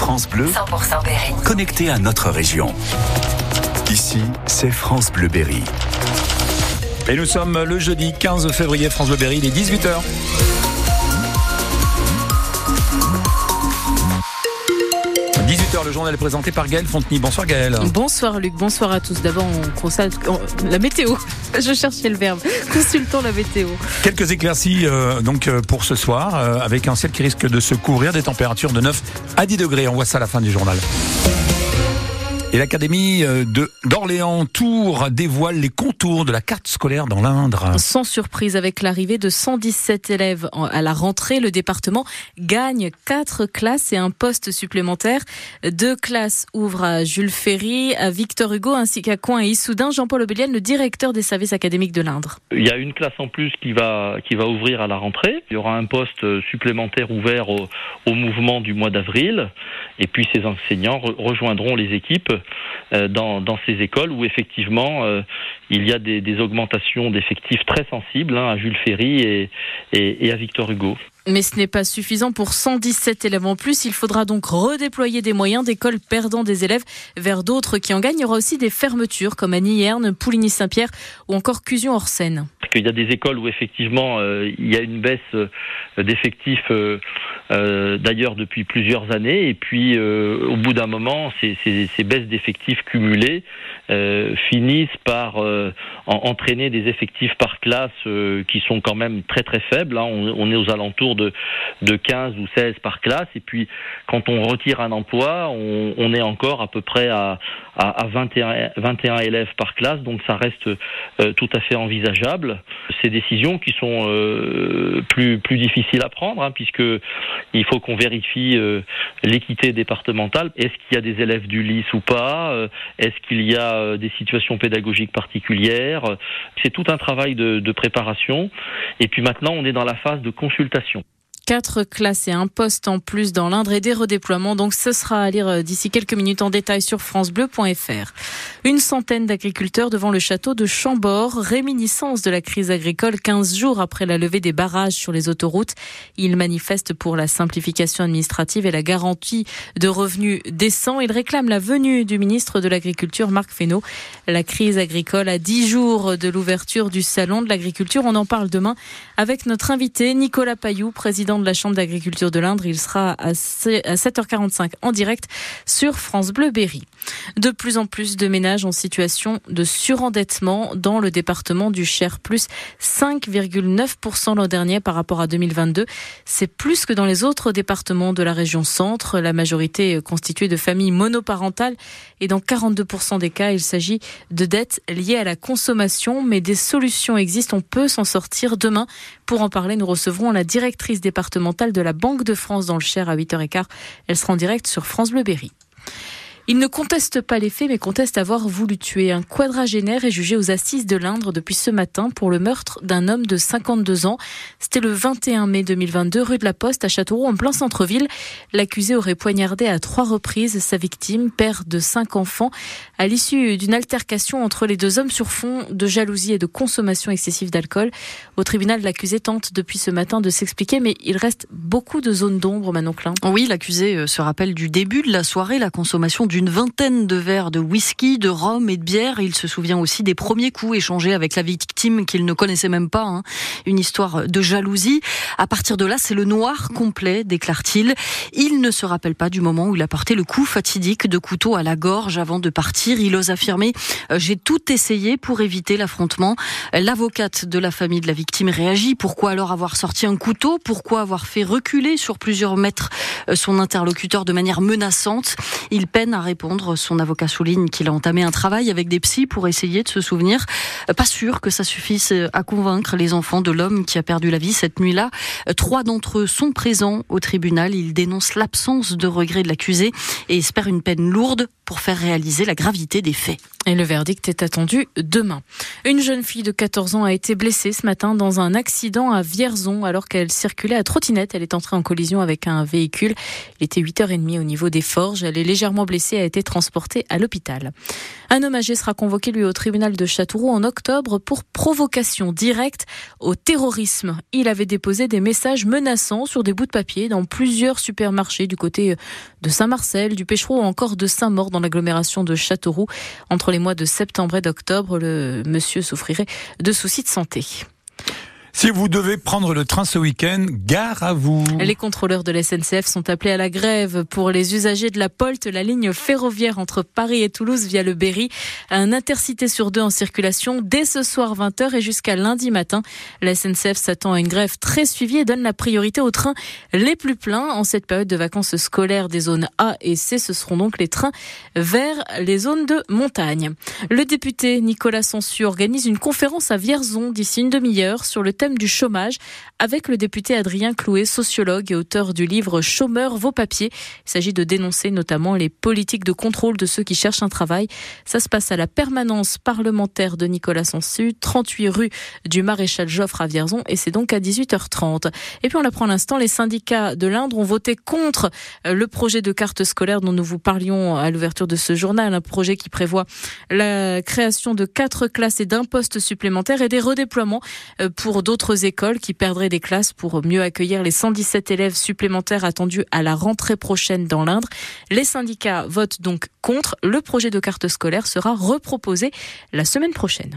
France Bleu, 100% Berry. connecté à notre région. Ici, c'est France Bleu Berry. Et nous sommes le jeudi 15 février, France Bleu Berry, il est 18h. Le journal est présenté par Gaël Fontenay. Bonsoir Gaël. Bonsoir Luc, bonsoir à tous. D'abord, on constate la météo. Je cherchais le verbe. Consultons la météo. Quelques éclaircies euh, donc euh, pour ce soir, euh, avec un ciel qui risque de se couvrir, des températures de 9 à 10 degrés. On voit ça à la fin du journal. Et l'Académie euh, de d'Orléans Tours dévoile les contours de la carte scolaire dans l'Indre. Sans surprise, avec l'arrivée de 117 élèves à la rentrée, le département gagne 4 classes et un poste supplémentaire. Deux classes ouvrent à Jules Ferry, à Victor Hugo ainsi qu'à Coin et Issoudun. Jean-Paul Obélienne, le directeur des services académiques de l'Indre. Il y a une classe en plus qui va, qui va ouvrir à la rentrée. Il y aura un poste supplémentaire ouvert au, au mouvement du mois d'avril. Et puis ces enseignants rejoindront les équipes euh, dans, ces écoles où effectivement euh, il y a des, augmentations d'effectifs très sensibles hein, à Jules Ferry et, à Victor Hugo. Mais ce n'est pas suffisant pour 117 élèves en plus. Il faudra donc redéployer des moyens d'écoles perdant des élèves vers d'autres qui en gagnent. Il y aura aussi des fermetures comme à Nierne, Pouligny-Saint-Pierre ou encore Cusion-Orsène. Il y a des écoles où effectivement euh, il y a une baisse euh, d'effectifs euh, d'ailleurs depuis plusieurs années et puis au bout d'un moment ces, baisses d'effectifs cumulées finissent par en, entraîner des effectifs par classe qui sont quand même très très faibles. Hein. On, est aux alentours de, de 15 ou 16 par classe et puis quand on retire un emploi on, est encore à peu près à, à, à 21, 21 élèves par classe donc ça reste tout à fait envisageable ces décisions qui sont euh, plus plus difficiles à prendre, hein, puisque il faut qu'on vérifie euh, l'équité départementale. Est-ce qu'il y a des élèves du LIS ou pas? Euh, Est-ce qu'il y a euh, des situations pédagogiques particulières? C'est tout un travail de, de préparation. Et puis maintenant, on est dans la phase de consultation quatre classes et un poste en plus dans l'Indre et des redéploiements. Donc ce sera à lire euh, d'ici quelques minutes en détail sur francebleu.fr. Une centaine d'agriculteurs devant le château de Chambord, réminiscence de la crise agricole 15 jours après la levée des barrages sur les autoroutes. Ils manifestent pour la simplification administrative et la garantie de revenus décents. Ils réclament la venue du ministre de l'Agriculture, Marc Fesneau. La crise agricole à 10 jours de l'ouverture du salon de l'agriculture. On en parle demain avec notre invité Nicolas Payou, président de la Chambre d'agriculture de l'Indre. Il sera à 7h45 en direct sur France Bleu Berry. De plus en plus de ménages en situation de surendettement dans le département du Cher, plus 5,9% l'an dernier par rapport à 2022. C'est plus que dans les autres départements de la région centre. La majorité est constituée de familles monoparentales et dans 42% des cas, il s'agit de dettes liées à la consommation, mais des solutions existent. On peut s'en sortir demain. Pour en parler, nous recevrons la directrice départementale de la Banque de France dans le Cher à 8h15. Elle sera en direct sur France Bleu Berry. Il ne conteste pas les faits, mais conteste avoir voulu tuer. Un quadragénaire est jugé aux assises de l'Indre depuis ce matin pour le meurtre d'un homme de 52 ans. C'était le 21 mai 2022, rue de la Poste, à Châteauroux, en plein centre-ville. L'accusé aurait poignardé à trois reprises sa victime, père de cinq enfants, à l'issue d'une altercation entre les deux hommes sur fond de jalousie et de consommation excessive d'alcool. Au tribunal, l'accusé tente depuis ce matin de s'expliquer, mais il reste beaucoup de zones d'ombre, Manon Klein. Oui, l'accusé euh, se rappelle du début de la soirée, la consommation du une vingtaine de verres de whisky, de rhum et de bière. Il se souvient aussi des premiers coups échangés avec la victime qu'il ne connaissait même pas. Hein. Une histoire de jalousie. À partir de là, c'est le noir complet, déclare-t-il. Il ne se rappelle pas du moment où il a porté le coup fatidique de couteau à la gorge avant de partir. Il ose affirmer euh, J'ai tout essayé pour éviter l'affrontement. L'avocate de la famille de la victime réagit. Pourquoi alors avoir sorti un couteau? Pourquoi avoir fait reculer sur plusieurs mètres euh, son interlocuteur de manière menaçante? Il peine à répondre. Son avocat souligne qu'il a entamé un travail avec des psys pour essayer de se souvenir. Pas sûr que ça suffise à convaincre les enfants de l'homme qui a perdu la vie cette nuit-là. Trois d'entre eux sont présents au tribunal. Ils dénoncent l'absence de regret de l'accusé et espèrent une peine lourde pour faire réaliser la gravité des faits. Et le verdict est attendu demain. Une jeune fille de 14 ans a été blessée ce matin dans un accident à Vierzon alors qu'elle circulait à trottinette. Elle est entrée en collision avec un véhicule. Il était 8h30 au niveau des forges. Elle est légèrement blessée et a été transportée à l'hôpital. Un homme âgé sera convoqué lui au tribunal de Châteauroux en octobre pour provocation directe au terrorisme. Il avait déposé des messages menaçants sur des bouts de papier dans plusieurs supermarchés du côté de Saint-Marcel, du Pêchereau ou encore de Saint-Maur dans l'agglomération de Châteauroux. Entre les mois de septembre et d'octobre, le monsieur souffrirait de soucis de santé. Si vous devez prendre le train ce week-end, gare à vous. Les contrôleurs de la SNCF sont appelés à la grève pour les usagers de la Polte, la ligne ferroviaire entre Paris et Toulouse via le Berry. Un intercité sur deux en circulation dès ce soir 20h et jusqu'à lundi matin. La SNCF s'attend à une grève très suivie et donne la priorité aux trains les plus pleins en cette période de vacances scolaires des zones A et C. Ce seront donc les trains vers les zones de montagne. Le député Nicolas Sansu organise une conférence à Vierzon d'ici une demi-heure sur le thème du chômage avec le député Adrien Clouet, sociologue et auteur du livre Chômeurs, vos papiers. Il s'agit de dénoncer notamment les politiques de contrôle de ceux qui cherchent un travail. Ça se passe à la permanence parlementaire de Nicolas Sansu, 38 rue du Maréchal Joffre à Vierzon et c'est donc à 18h30. Et puis on apprend l'instant, les syndicats de l'Indre ont voté contre euh, le projet de carte scolaire dont nous vous parlions à l'ouverture de ce journal, un projet qui prévoit la création de quatre classes et d'un poste supplémentaire et des redéploiements euh, pour d'autres écoles qui perdraient des classes pour mieux accueillir les 117 élèves supplémentaires attendus à la rentrée prochaine dans l'Indre. Les syndicats votent donc contre. Le projet de carte scolaire sera reproposé la semaine prochaine.